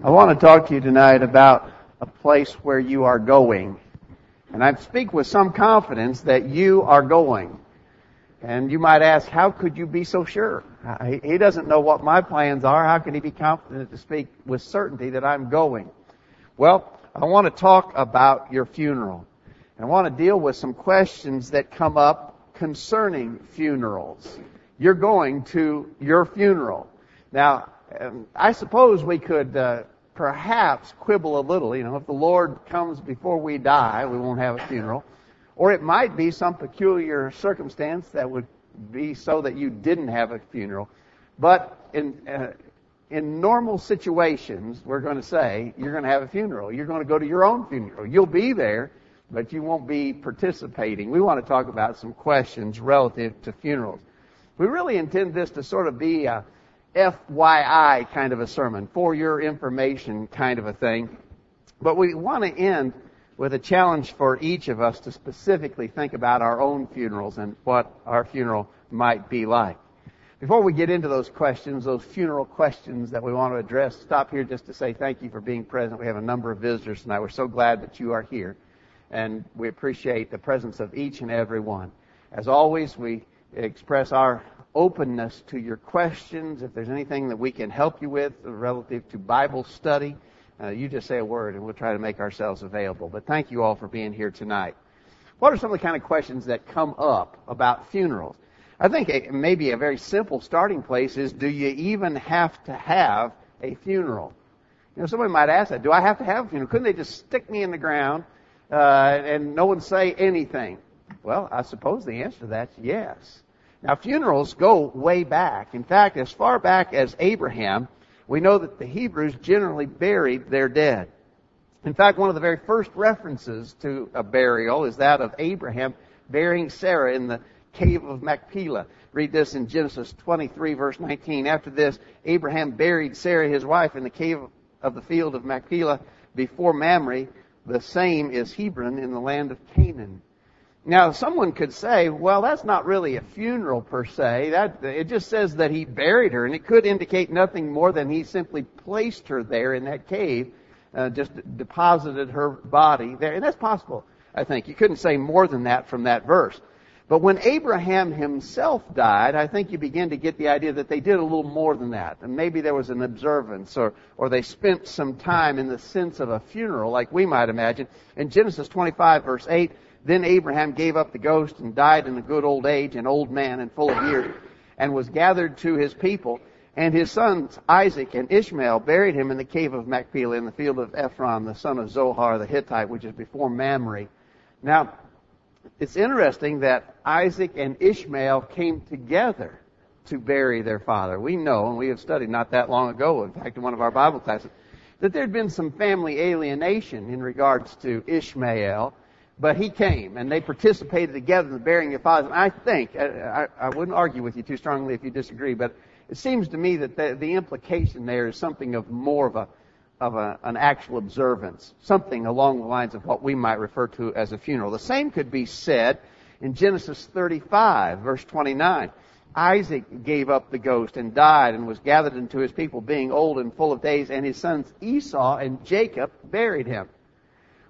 I want to talk to you tonight about a place where you are going. And I speak with some confidence that you are going. And you might ask, how could you be so sure? He doesn't know what my plans are. How can he be confident to speak with certainty that I'm going? Well, I want to talk about your funeral. And I want to deal with some questions that come up concerning funerals. You're going to your funeral. Now, um, I suppose we could uh, perhaps quibble a little. You know, if the Lord comes before we die, we won't have a funeral. Or it might be some peculiar circumstance that would be so that you didn't have a funeral. But in uh, in normal situations, we're going to say you're going to have a funeral. You're going to go to your own funeral. You'll be there, but you won't be participating. We want to talk about some questions relative to funerals. We really intend this to sort of be a FYI kind of a sermon, for your information kind of a thing. But we want to end with a challenge for each of us to specifically think about our own funerals and what our funeral might be like. Before we get into those questions, those funeral questions that we want to address, stop here just to say thank you for being present. We have a number of visitors tonight. We're so glad that you are here. And we appreciate the presence of each and every one. As always, we express our openness to your questions. If there's anything that we can help you with relative to Bible study, uh, you just say a word and we'll try to make ourselves available. But thank you all for being here tonight. What are some of the kind of questions that come up about funerals? I think maybe a very simple starting place is do you even have to have a funeral? You know, somebody might ask that. Do I have to have a funeral? Couldn't they just stick me in the ground uh, and no one say anything? Well, I suppose the answer to that's yes. Now, funerals go way back. In fact, as far back as Abraham, we know that the Hebrews generally buried their dead. In fact, one of the very first references to a burial is that of Abraham burying Sarah in the cave of Machpelah. Read this in Genesis 23 verse 19. After this, Abraham buried Sarah his wife in the cave of the field of Machpelah before Mamre. The same is Hebron in the land of Canaan. Now, someone could say, well, that's not really a funeral per se. That, it just says that he buried her, and it could indicate nothing more than he simply placed her there in that cave, uh, just deposited her body there. And that's possible, I think. You couldn't say more than that from that verse. But when Abraham himself died, I think you begin to get the idea that they did a little more than that. And maybe there was an observance or, or they spent some time in the sense of a funeral like we might imagine. In Genesis 25 verse 8, then Abraham gave up the ghost and died in a good old age, an old man and full of years, and was gathered to his people. And his sons Isaac and Ishmael buried him in the cave of Machpelah in the field of Ephron, the son of Zohar the Hittite, which is before Mamre. Now, it's interesting that Isaac and Ishmael came together to bury their father. We know, and we have studied not that long ago, in fact, in one of our Bible classes, that there had been some family alienation in regards to Ishmael but he came, and they participated together in the burying of fathers. And I think, I, I, wouldn't argue with you too strongly if you disagree, but it seems to me that the, the implication there is something of more of a, of a, an actual observance, something along the lines of what we might refer to as a funeral. The same could be said in Genesis 35, verse 29. Isaac gave up the ghost and died and was gathered into his people, being old and full of days, and his sons Esau and Jacob buried him.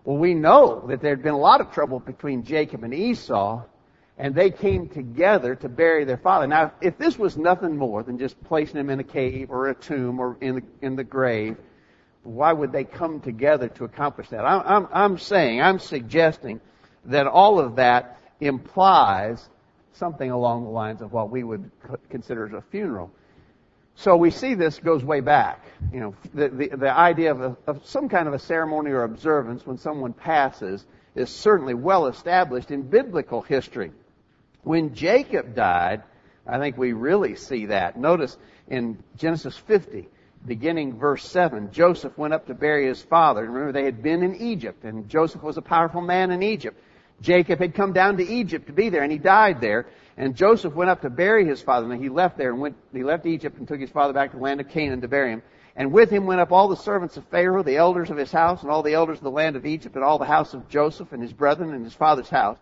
Well, we know that there had been a lot of trouble between Jacob and Esau, and they came together to bury their father. Now, if this was nothing more than just placing him in a cave or a tomb or in the, in the grave, why would they come together to accomplish that? I'm, I'm, I'm saying, I'm suggesting that all of that implies something along the lines of what we would consider as a funeral. So we see this goes way back. You know, the, the, the idea of, a, of some kind of a ceremony or observance when someone passes is certainly well established in biblical history. When Jacob died, I think we really see that. Notice in Genesis 50, beginning verse 7, Joseph went up to bury his father. Remember, they had been in Egypt, and Joseph was a powerful man in Egypt. Jacob had come down to Egypt to be there, and he died there. And Joseph went up to bury his father. And he left there and went, he left Egypt and took his father back to the land of Canaan to bury him. And with him went up all the servants of Pharaoh, the elders of his house, and all the elders of the land of Egypt, and all the house of Joseph and his brethren and his father's house.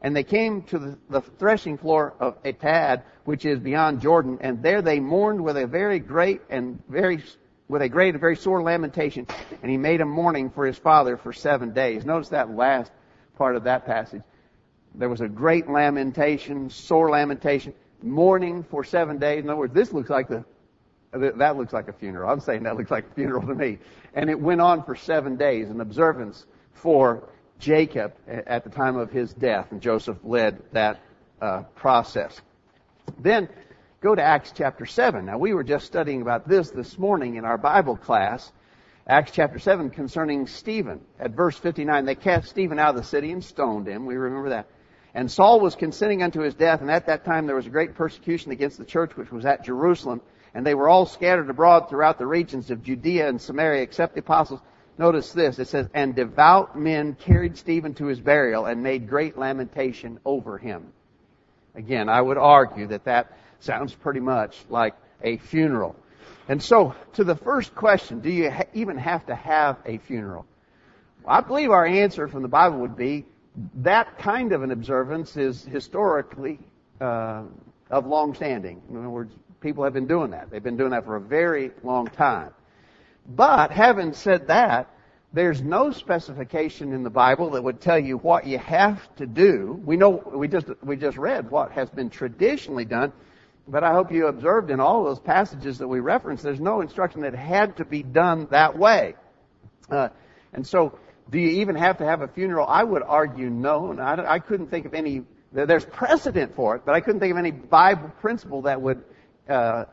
And they came to the, the threshing floor of Atad, which is beyond Jordan, and there they mourned with a very great and very with a great and very sore lamentation, and he made a mourning for his father for seven days. Notice that last part of that passage. There was a great lamentation, sore lamentation, mourning for seven days. In other words, this looks like the that looks like a funeral. I'm saying that looks like a funeral to me. And it went on for seven days, an observance for Jacob at the time of his death, and Joseph led that uh, process. Then go to Acts chapter 7. Now we were just studying about this this morning in our Bible class. Acts chapter 7 concerning Stephen. At verse 59, they cast Stephen out of the city and stoned him. We remember that. And Saul was consenting unto his death, and at that time there was a great persecution against the church which was at Jerusalem and they were all scattered abroad throughout the regions of Judea and Samaria except the apostles. Notice this, it says, and devout men carried Stephen to his burial and made great lamentation over him. Again, I would argue that that sounds pretty much like a funeral. And so, to the first question, do you ha- even have to have a funeral? Well, I believe our answer from the Bible would be that kind of an observance is historically uh, of long standing. In other words, people have been doing that. They've been doing that for a very long time. But having said that, there's no specification in the Bible that would tell you what you have to do. We know we just we just read what has been traditionally done, but I hope you observed in all those passages that we referenced, there's no instruction that had to be done that way. Uh, and so, do you even have to have a funeral? I would argue no. And I, I couldn't think of any. There's precedent for it, but I couldn't think of any Bible principle that would uh,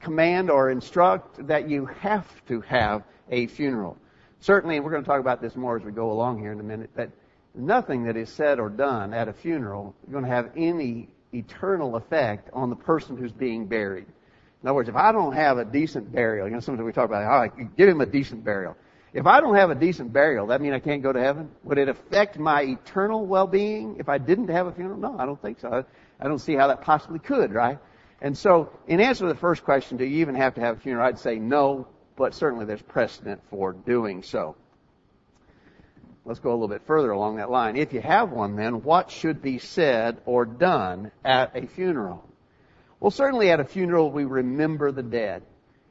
command or instruct that you have to have a funeral. Certainly, we're going to talk about this more as we go along here in a minute, that nothing that is said or done at a funeral is going to have any eternal effect on the person who's being buried. In other words, if I don't have a decent burial, you know, sometimes we talk about, all right, give him a decent burial. If I don't have a decent burial, that mean I can't go to heaven? Would it affect my eternal well-being if I didn't have a funeral? No, I don't think so. I don't see how that possibly could, right? And so, in answer to the first question, do you even have to have a funeral? I'd say no, but certainly there's precedent for doing so. Let's go a little bit further along that line. If you have one, then what should be said or done at a funeral? Well, certainly at a funeral we remember the dead.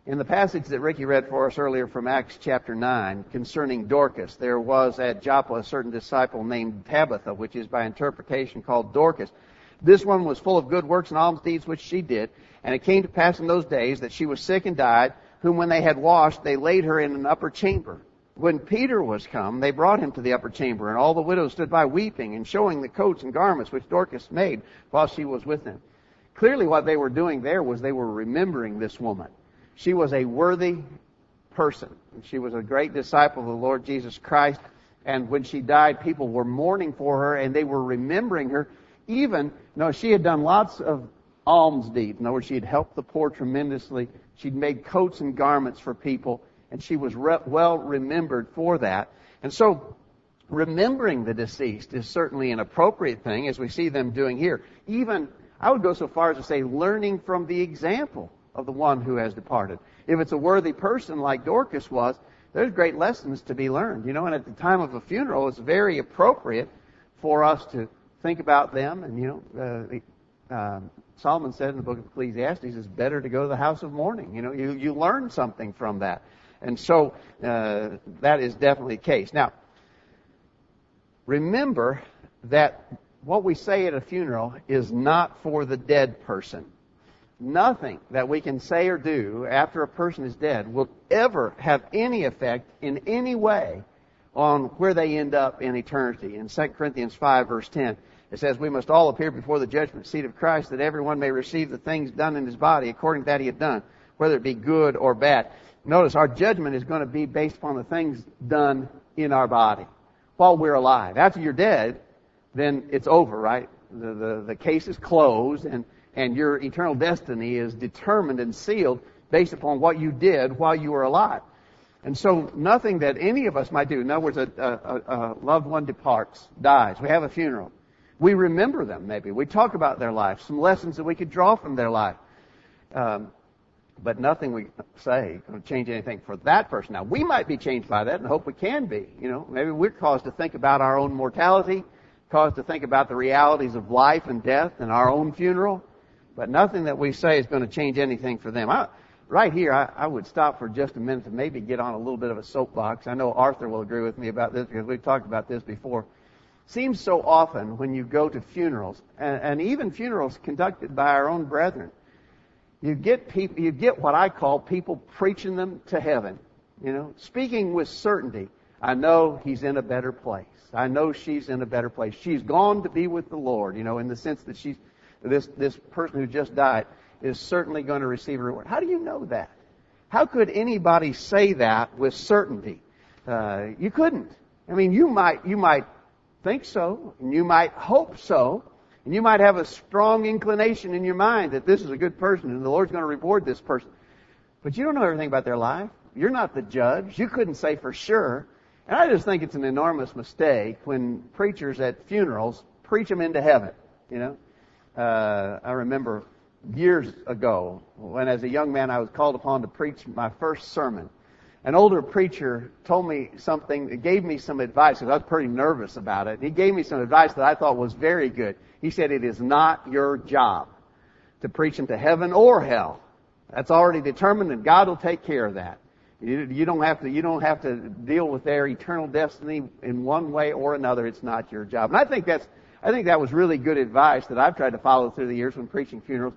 In the passage that Ricky read for us earlier from Acts chapter 9 concerning Dorcas, there was at Joppa a certain disciple named Tabitha, which is by interpretation called Dorcas. This one was full of good works and alms deeds which she did. And it came to pass in those days that she was sick and died, whom when they had washed, they laid her in an upper chamber. When Peter was come, they brought him to the upper chamber, and all the widows stood by weeping and showing the coats and garments which Dorcas made while she was with them. Clearly what they were doing there was they were remembering this woman. She was a worthy person. She was a great disciple of the Lord Jesus Christ. And when she died, people were mourning for her and they were remembering her even, no, she had done lots of alms deeds. In other words, she had helped the poor tremendously. She'd made coats and garments for people, and she was re- well remembered for that. And so, remembering the deceased is certainly an appropriate thing, as we see them doing here. Even, I would go so far as to say, learning from the example of the one who has departed. If it's a worthy person like Dorcas was, there's great lessons to be learned, you know, and at the time of a funeral, it's very appropriate for us to think about them. And, you know, uh, uh, Solomon said in the book of Ecclesiastes, it's better to go to the house of mourning. You know, you, you learn something from that. And so uh, that is definitely the case. Now, remember that what we say at a funeral is not for the dead person. Nothing that we can say or do after a person is dead will ever have any effect in any way on where they end up in eternity. In 2 Corinthians 5 verse 10, it says, We must all appear before the judgment seat of Christ that everyone may receive the things done in his body according to that he had done, whether it be good or bad. Notice our judgment is going to be based upon the things done in our body while we're alive. After you're dead, then it's over, right? The, the, the case is closed and, and your eternal destiny is determined and sealed based upon what you did while you were alive. And so nothing that any of us might do, in other words, a, a, a loved one departs, dies, we have a funeral. We remember them, maybe. We talk about their life, some lessons that we could draw from their life. Um, but nothing we say to change anything for that person. Now, we might be changed by that and hope we can be. You know, maybe we're caused to think about our own mortality, caused to think about the realities of life and death and our own funeral. But nothing that we say is going to change anything for them. I, right here, I, I would stop for just a minute to maybe get on a little bit of a soapbox. I know Arthur will agree with me about this because we've talked about this before. Seems so often when you go to funerals, and, and even funerals conducted by our own brethren, you get people, you get what I call people preaching them to heaven. You know, speaking with certainty. I know he's in a better place. I know she's in a better place. She's gone to be with the Lord, you know, in the sense that she's, this, this person who just died is certainly going to receive a reward. How do you know that? How could anybody say that with certainty? Uh, you couldn't. I mean, you might, you might think so, and you might hope so, and you might have a strong inclination in your mind that this is a good person and the Lord's going to reward this person. But you don't know everything about their life. You're not the judge. You couldn't say for sure. And I just think it's an enormous mistake when preachers at funerals preach them into heaven. You know, uh, I remember years ago when, as a young man, I was called upon to preach my first sermon. An older preacher told me something, gave me some advice because I was pretty nervous about it. He gave me some advice that I thought was very good. He said, "It is not your job to preach them to heaven or hell. That's already determined, and God will take care of that." You don't have to, you don't have to deal with their eternal destiny in one way or another. It's not your job. And I think that's, I think that was really good advice that I've tried to follow through the years when preaching funerals.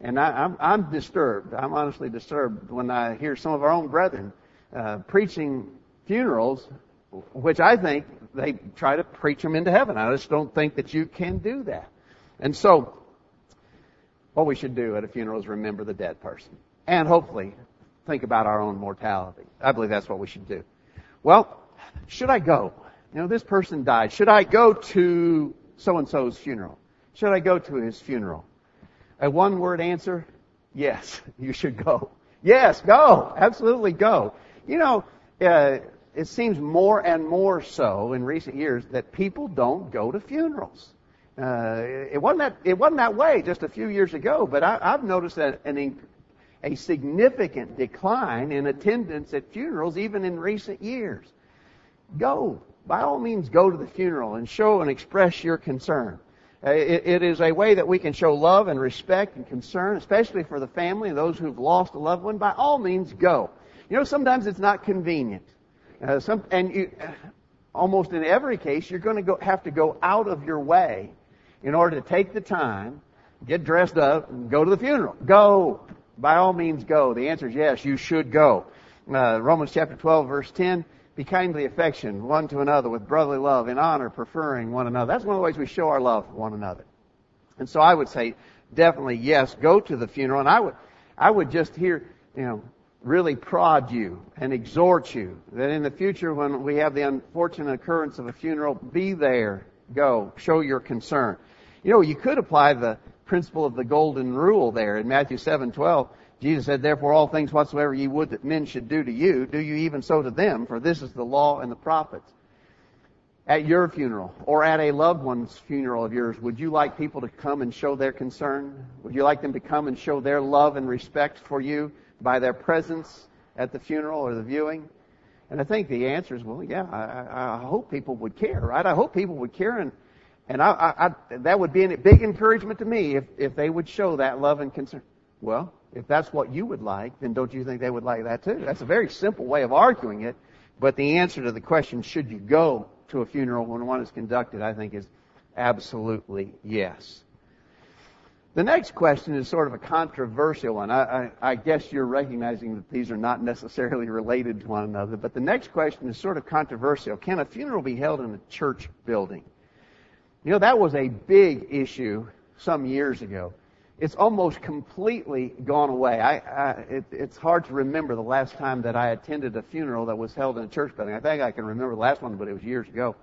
And I, I'm, I'm disturbed. I'm honestly disturbed when I hear some of our own brethren uh, preaching funerals, which I think they try to preach them into heaven. I just don't think that you can do that. And so, what we should do at a funeral is remember the dead person. And hopefully, think about our own mortality. I believe that's what we should do. Well, should I go? You know, this person died. Should I go to so and so's funeral? Should I go to his funeral? A one word answer? Yes, you should go. Yes, go. Absolutely go. You know, uh, it seems more and more so in recent years that people don't go to funerals. Uh, it wasn't that it wasn't that way just a few years ago, but I, have noticed that an a significant decline in attendance at funerals even in recent years. Go. By all means, go to the funeral and show and express your concern. Uh, it, it is a way that we can show love and respect and concern, especially for the family and those who've lost a loved one. By all means, go. You know, sometimes it's not convenient. Uh, some, and you, almost in every case, you're going to have to go out of your way in order to take the time, get dressed up, and go to the funeral. Go by all means go? The answer is yes, you should go. Uh, Romans chapter 12 verse 10, be kindly affectioned one to another with brotherly love, in honor, preferring one another. That's one of the ways we show our love for one another. And so I would say, definitely yes, go to the funeral. And I would, I would just here, you know, really prod you and exhort you that in the future when we have the unfortunate occurrence of a funeral, be there, go, show your concern. You know, you could apply the principle of the golden rule there in Matthew 7:12. Jesus said, "Therefore all things whatsoever ye would that men should do to you, do you even so to them, for this is the law and the prophets." At your funeral or at a loved one's funeral of yours, would you like people to come and show their concern? Would you like them to come and show their love and respect for you by their presence at the funeral or the viewing? And I think the answer is, well, yeah, I, I hope people would care, right? I hope people would care and and I, I, I, that would be a big encouragement to me if, if they would show that love and concern. Well, if that's what you would like, then don't you think they would like that too? That's a very simple way of arguing it, but the answer to the question, should you go to a funeral when one is conducted, I think is absolutely yes. The next question is sort of a controversial one. I, I, I, guess you're recognizing that these are not necessarily related to one another, but the next question is sort of controversial. Can a funeral be held in a church building? You know, that was a big issue some years ago. It's almost completely gone away. I, I, it, it's hard to remember the last time that I attended a funeral that was held in a church building. I think I can remember the last one, but it was years ago.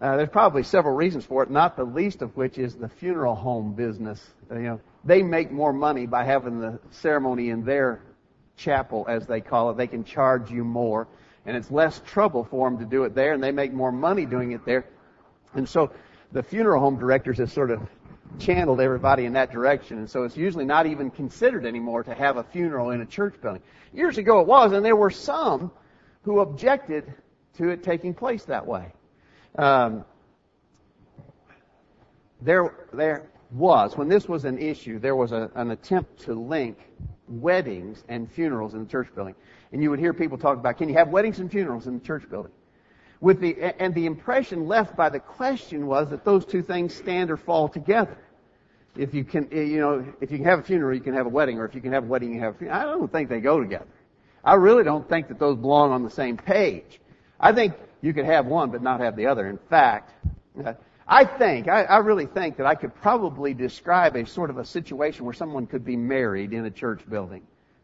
Uh, there's probably several reasons for it, not the least of which is the funeral home business. You know, they make more money by having the ceremony in their chapel, as they call it. They can charge you more, and it's less trouble for them to do it there, and they make more money doing it there. And so the funeral home directors have sort of channeled everybody in that direction. And so it's usually not even considered anymore to have a funeral in a church building. Years ago it was, and there were some who objected to it taking place that way. Um, there, there, was, when this was an issue, there was a, an attempt to link weddings and funerals in the church building. And you would hear people talk about, can you have weddings and funerals in the church building? With the, and the impression left by the question was that those two things stand or fall together. If you can, eh, you know, if you can have a funeral, you can have a wedding, or if you can have a wedding, you have a funeral. I don't think they go together. I really don't think that those belong on the same page. I think you could have one but not have the other. In fact, I think, I, I really think that I could probably describe a sort of a situation where someone could be married in a church building.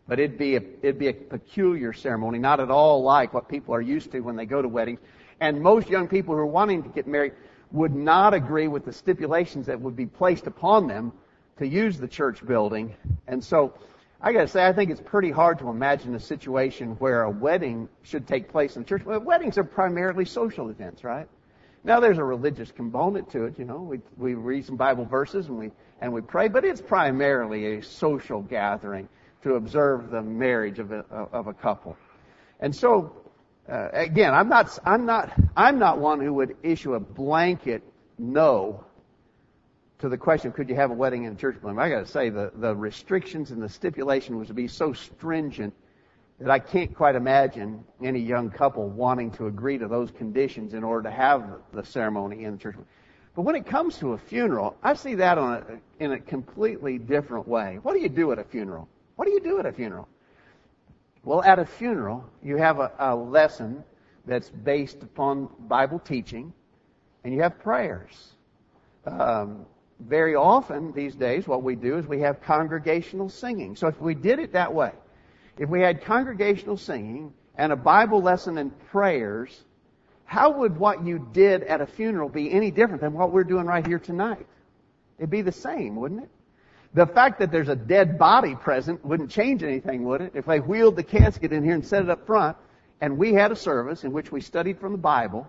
But it'd be a, it'd be a peculiar ceremony, not at all like what people are used to when they go to weddings. And most young people who are wanting to get married would not agree with the stipulations that would be placed upon them to use the church building. And so, I gotta say, I think it's pretty hard to imagine a situation where a wedding should take place in church. Well, weddings are primarily social events, right? Now there's a religious component to it, you know. We, we read some Bible verses and we, and we pray, but it's primarily a social gathering to observe the marriage of a, of a couple. And so, uh, again, I'm not, I'm not, I'm not one who would issue a blanket no to the question, could you have a wedding in a church building? I gotta say, the, the restrictions and the stipulation was to be so stringent that I can't quite imagine any young couple wanting to agree to those conditions in order to have the ceremony in the church. But when it comes to a funeral, I see that on a, in a completely different way. What do you do at a funeral? What do you do at a funeral? Well, at a funeral, you have a, a lesson that's based upon Bible teaching, and you have prayers. Um, very often these days, what we do is we have congregational singing. So if we did it that way, if we had congregational singing and a Bible lesson and prayers, how would what you did at a funeral be any different than what we're doing right here tonight? It'd be the same, wouldn't it? The fact that there's a dead body present wouldn't change anything, would it? If they wheeled the casket in here and set it up front, and we had a service in which we studied from the Bible,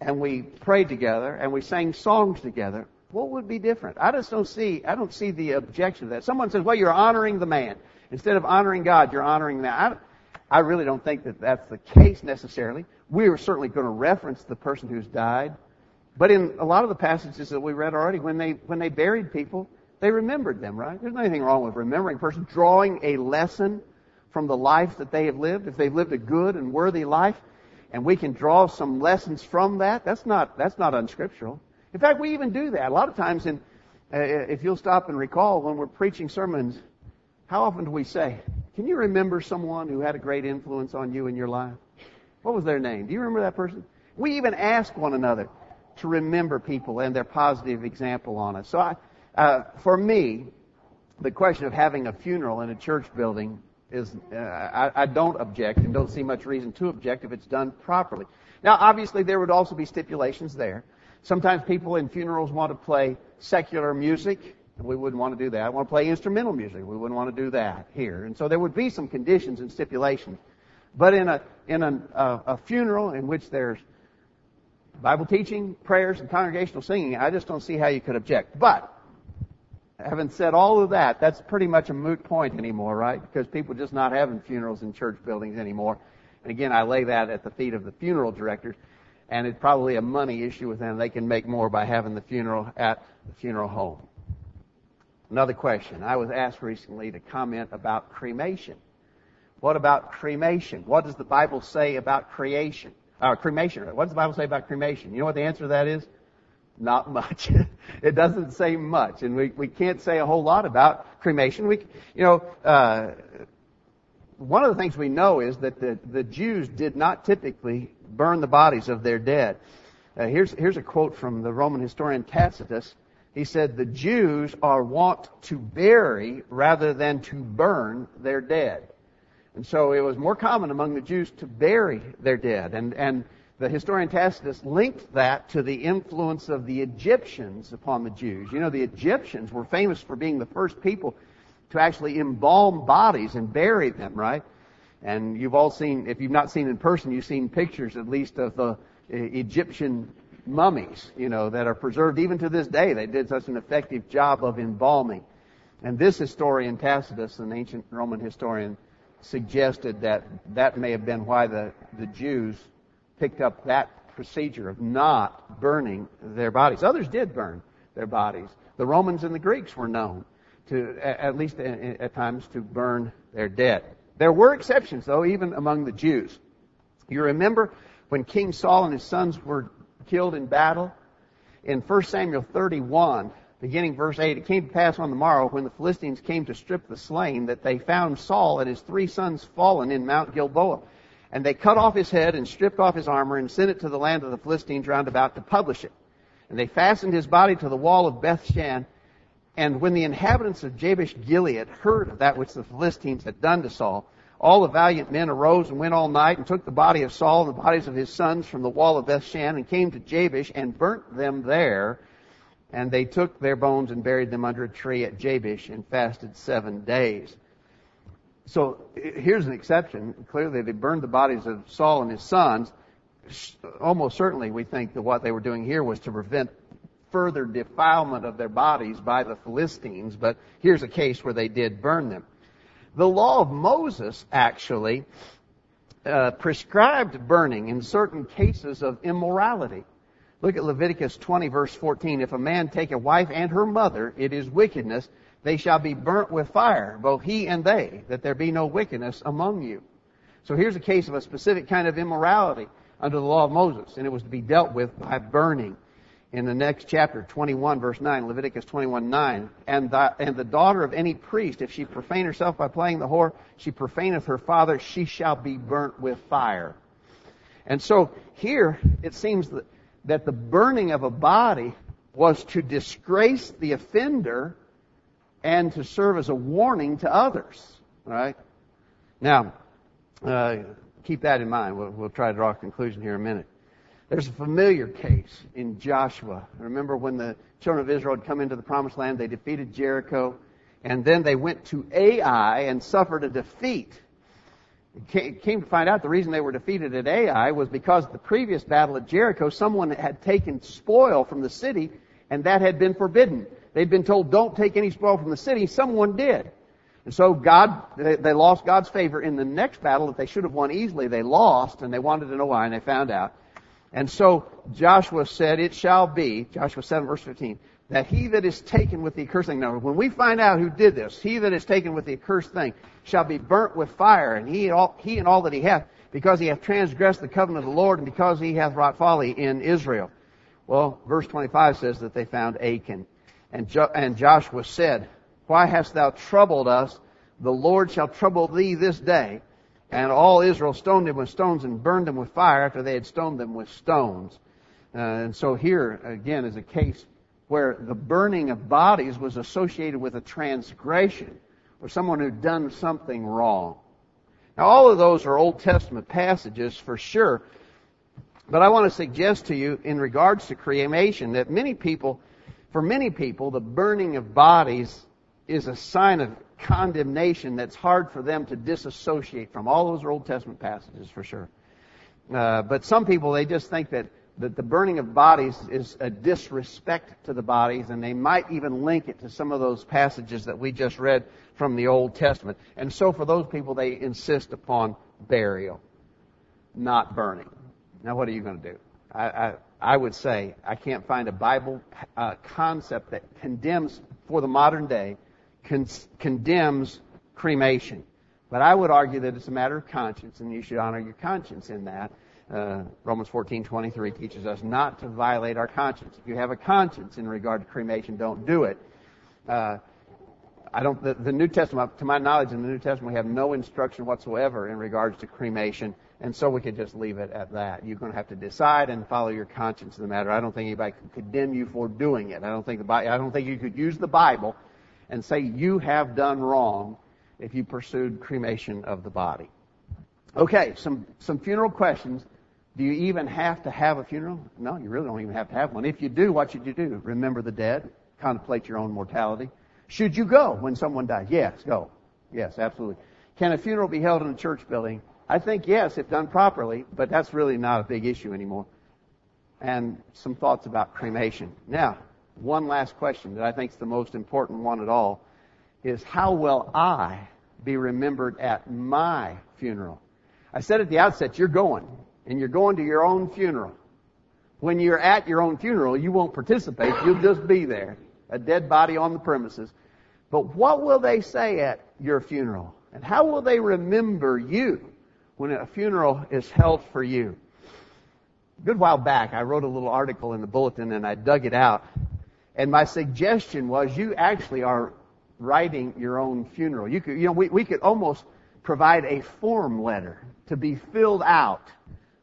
and we prayed together, and we sang songs together, what would be different? I just don't see, I don't see the objection to that. Someone says, well, you're honoring the man. Instead of honoring God, you're honoring that. I, I really don't think that that's the case necessarily. We are certainly going to reference the person who's died. But in a lot of the passages that we read already, when they, when they buried people, they remembered them, right? There's nothing wrong with remembering a person, drawing a lesson from the life that they have lived. If they've lived a good and worthy life, and we can draw some lessons from that, that's not, that's not unscriptural. In fact, we even do that. A lot of times in, uh, if you'll stop and recall, when we're preaching sermons, how often do we say, can you remember someone who had a great influence on you in your life? What was their name? Do you remember that person? We even ask one another to remember people and their positive example on us. So I, uh, for me, the question of having a funeral in a church building is, uh, I, I don't object and don't see much reason to object if it's done properly. Now, obviously, there would also be stipulations there. Sometimes people in funerals want to play secular music. We wouldn't want to do that. I want to play instrumental music. We wouldn't want to do that here. And so there would be some conditions and stipulations. But in a in a, a, a funeral in which there's Bible teaching, prayers, and congregational singing, I just don't see how you could object. But having said all of that, that's pretty much a moot point anymore, right? Because people are just not having funerals in church buildings anymore. And again, I lay that at the feet of the funeral directors. And it's probably a money issue with them. They can make more by having the funeral at the funeral home. Another question. I was asked recently to comment about cremation. What about cremation? What does the Bible say about creation? Uh, cremation. What does the Bible say about cremation? You know what the answer to that is? Not much. it doesn't say much, and we, we can't say a whole lot about cremation. We, you know, uh, one of the things we know is that the, the Jews did not typically burn the bodies of their dead. Uh, here's, here's a quote from the Roman historian Tacitus. He said, the Jews are wont to bury rather than to burn their dead. And so it was more common among the Jews to bury their dead. And, and the historian Tacitus linked that to the influence of the Egyptians upon the Jews. You know, the Egyptians were famous for being the first people to actually embalm bodies and bury them, right? And you've all seen, if you've not seen in person, you've seen pictures at least of the uh, Egyptian mummies, you know, that are preserved even to this day. They did such an effective job of embalming. And this historian, Tacitus, an ancient Roman historian, suggested that that may have been why the, the Jews picked up that procedure of not burning their bodies. Others did burn their bodies. The Romans and the Greeks were known to, at least at times, to burn their dead. There were exceptions, though, even among the Jews. You remember when King Saul and his sons were killed in battle? In 1 Samuel 31, beginning verse 8, it came to pass on the morrow when the Philistines came to strip the slain that they found Saul and his three sons fallen in Mount Gilboa. And they cut off his head and stripped off his armor and sent it to the land of the Philistines round about to publish it. And they fastened his body to the wall of Bethshan. And when the inhabitants of Jabesh Gilead heard of that which the Philistines had done to Saul, all the valiant men arose and went all night and took the body of Saul and the bodies of his sons from the wall of Bethshan and came to Jabesh and burnt them there. And they took their bones and buried them under a tree at Jabesh and fasted seven days. So here's an exception. Clearly, they burned the bodies of Saul and his sons. Almost certainly, we think that what they were doing here was to prevent further defilement of their bodies by the Philistines. But here's a case where they did burn them. The law of Moses actually uh, prescribed burning in certain cases of immorality. Look at Leviticus 20 verse 14. If a man take a wife and her mother, it is wickedness. They shall be burnt with fire, both he and they, that there be no wickedness among you. So here's a case of a specific kind of immorality under the law of Moses, and it was to be dealt with by burning in the next chapter, 21 verse 9, Leviticus 21 9. And the, and the daughter of any priest, if she profane herself by playing the whore, she profaneth her father, she shall be burnt with fire. And so here, it seems that, that the burning of a body was to disgrace the offender and to serve as a warning to others. Right? Now, uh, keep that in mind. We'll, we'll try to draw a conclusion here in a minute. There's a familiar case in Joshua. Remember when the children of Israel had come into the promised land, they defeated Jericho, and then they went to Ai and suffered a defeat. Came to find out the reason they were defeated at Ai was because the previous battle at Jericho, someone had taken spoil from the city, and that had been forbidden. They'd been told, don't take any spoil from the city. Someone did. And so God, they lost God's favor in the next battle that they should have won easily. They lost, and they wanted to know why, and they found out. And so Joshua said, It shall be, Joshua 7 verse 15, that he that is taken with the accursed thing. Now, when we find out who did this, he that is taken with the accursed thing shall be burnt with fire, and he and all, he and all that he hath, because he hath transgressed the covenant of the Lord, and because he hath wrought folly in Israel. Well, verse 25 says that they found Achan. And, jo- and Joshua said, Why hast thou troubled us? The Lord shall trouble thee this day. And all Israel stoned him with stones and burned him with fire after they had stoned them with stones. Uh, and so here, again, is a case where the burning of bodies was associated with a transgression, or someone who'd done something wrong. Now, all of those are Old Testament passages for sure, but I want to suggest to you in regards to cremation that many people, for many people, the burning of bodies is a sign of condemnation that's hard for them to disassociate from. All those are Old Testament passages for sure. Uh, but some people, they just think that, that the burning of bodies is a disrespect to the bodies, and they might even link it to some of those passages that we just read from the Old Testament. And so for those people, they insist upon burial, not burning. Now, what are you going to do? I, I, I would say I can't find a Bible uh, concept that condemns for the modern day con- condemns cremation. But I would argue that it's a matter of conscience, and you should honor your conscience in that. Uh, Romans 14:23 teaches us not to violate our conscience. If you have a conscience in regard to cremation, don't do it. Uh, I don't. The, the, New Testament, to my knowledge, in the New Testament, we have no instruction whatsoever in regards to cremation, and so we could just leave it at that. You're going to have to decide and follow your conscience in the matter. I don't think anybody can condemn you for doing it. I don't think the I don't think you could use the Bible and say you have done wrong if you pursued cremation of the body. Okay, some, some funeral questions. Do you even have to have a funeral? No, you really don't even have to have one. If you do, what should you do? Remember the dead? Contemplate your own mortality? Should you go when someone dies? Yes, go. Yes, absolutely. Can a funeral be held in a church building? I think yes, if done properly, but that's really not a big issue anymore. And some thoughts about cremation. Now, one last question that I think is the most important one at all is how will I be remembered at my funeral? I said at the outset, you're going, and you're going to your own funeral. When you're at your own funeral, you won't participate, you'll just be there. a dead body on the premises. But what will they say at your funeral? And how will they remember you when a funeral is held for you? A good while back, I wrote a little article in the bulletin and I dug it out. And my suggestion was you actually are writing your own funeral. You could, you know, we, we could almost provide a form letter to be filled out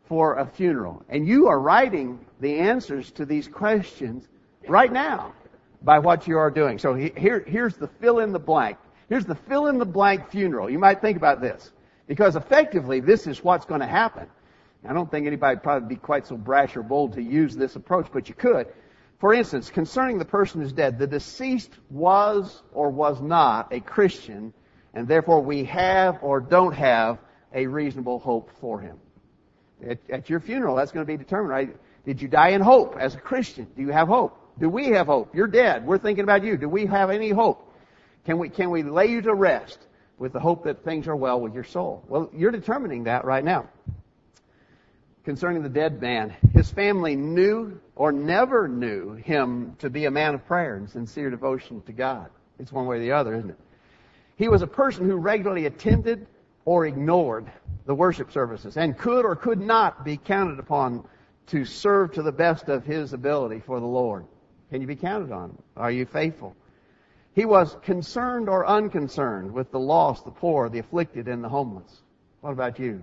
for a funeral. And you are writing the answers to these questions right now by what you are doing. So here, here's the fill in the blank. Here's the fill in the blank funeral. You might think about this. Because effectively, this is what's going to happen. I don't think anybody would probably be quite so brash or bold to use this approach, but you could. For instance, concerning the person who's dead, the deceased was or was not a Christian, and therefore we have or don't have a reasonable hope for him. At, at your funeral, that's going to be determined, right? Did you die in hope as a Christian? Do you have hope? Do we have hope? You're dead. We're thinking about you. Do we have any hope? Can we, can we lay you to rest with the hope that things are well with your soul? Well, you're determining that right now. Concerning the dead man, his family knew or never knew him to be a man of prayer and sincere devotion to God. It's one way or the other, isn't it? He was a person who regularly attended or ignored the worship services and could or could not be counted upon to serve to the best of his ability for the Lord. Can you be counted on? Are you faithful? He was concerned or unconcerned with the lost, the poor, the afflicted, and the homeless. What about you?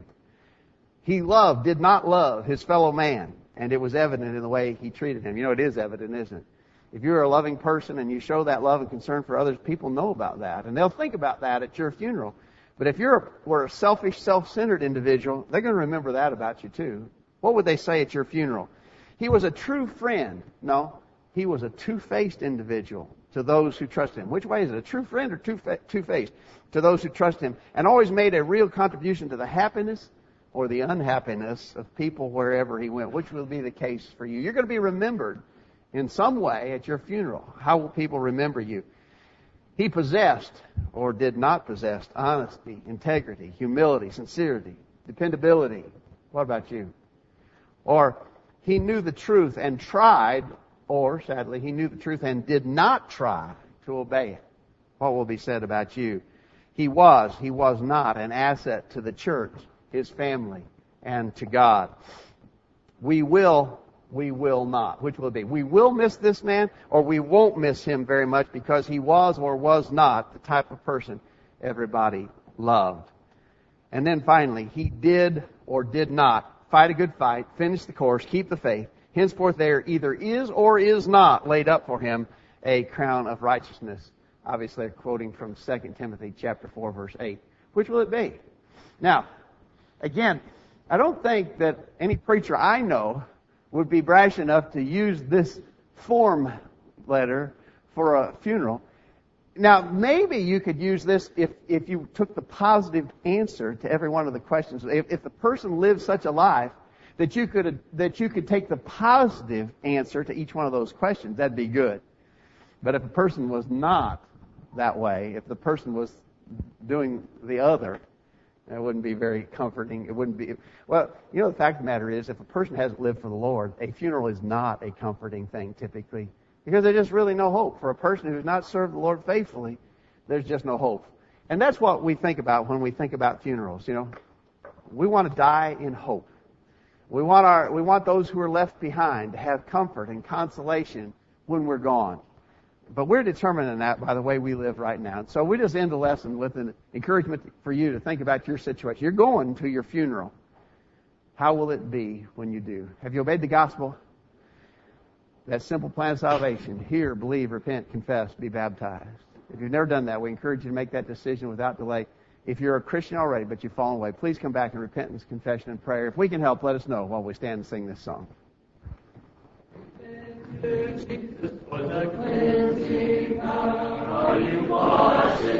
He loved, did not love his fellow man, and it was evident in the way he treated him. You know, it is evident, isn't it? If you're a loving person and you show that love and concern for others, people know about that, and they'll think about that at your funeral. But if you're a, were a selfish, self-centered individual, they're going to remember that about you too. What would they say at your funeral? He was a true friend. No, he was a two-faced individual to those who trust him. Which way is it? A true friend or two-faced? To those who trust him. And always made a real contribution to the happiness or the unhappiness of people wherever he went. Which will be the case for you? You're going to be remembered in some way at your funeral. How will people remember you? He possessed or did not possess honesty, integrity, humility, sincerity, dependability. What about you? Or he knew the truth and tried, or sadly, he knew the truth and did not try to obey it. What will be said about you? He was, he was not an asset to the church, his family, and to God. We will, we will not. Which will it be? We will miss this man, or we won't miss him very much because he was or was not the type of person everybody loved. And then finally, he did or did not fight a good fight, finish the course, keep the faith. Henceforth there either is or is not laid up for him a crown of righteousness. Obviously quoting from 2 Timothy chapter 4 verse 8. Which will it be? Now, again, I don't think that any preacher I know would be brash enough to use this form letter for a funeral. Now, maybe you could use this if, if you took the positive answer to every one of the questions. If, if the person lived such a life that you could, that you could take the positive answer to each one of those questions, that'd be good. But if a person was not that way, if the person was doing the other, it wouldn't be very comforting. It wouldn't be, well, you know, the fact of the matter is, if a person hasn't lived for the Lord, a funeral is not a comforting thing typically. Because there's just really no hope. For a person who's not served the Lord faithfully, there's just no hope. And that's what we think about when we think about funerals, you know. We want to die in hope. We want our, we want those who are left behind to have comfort and consolation when we're gone. But we're determining that by the way we live right now. And So we just end the lesson with an encouragement for you to think about your situation. You're going to your funeral. How will it be when you do? Have you obeyed the gospel? That simple plan of salvation. Hear, believe, repent, confess, be baptized. If you've never done that, we encourage you to make that decision without delay. If you're a Christian already, but you've fallen away, please come back in repentance, confession, and prayer. If we can help, let us know while we stand and sing this song to Jesus for the cleansing power. Are you washing?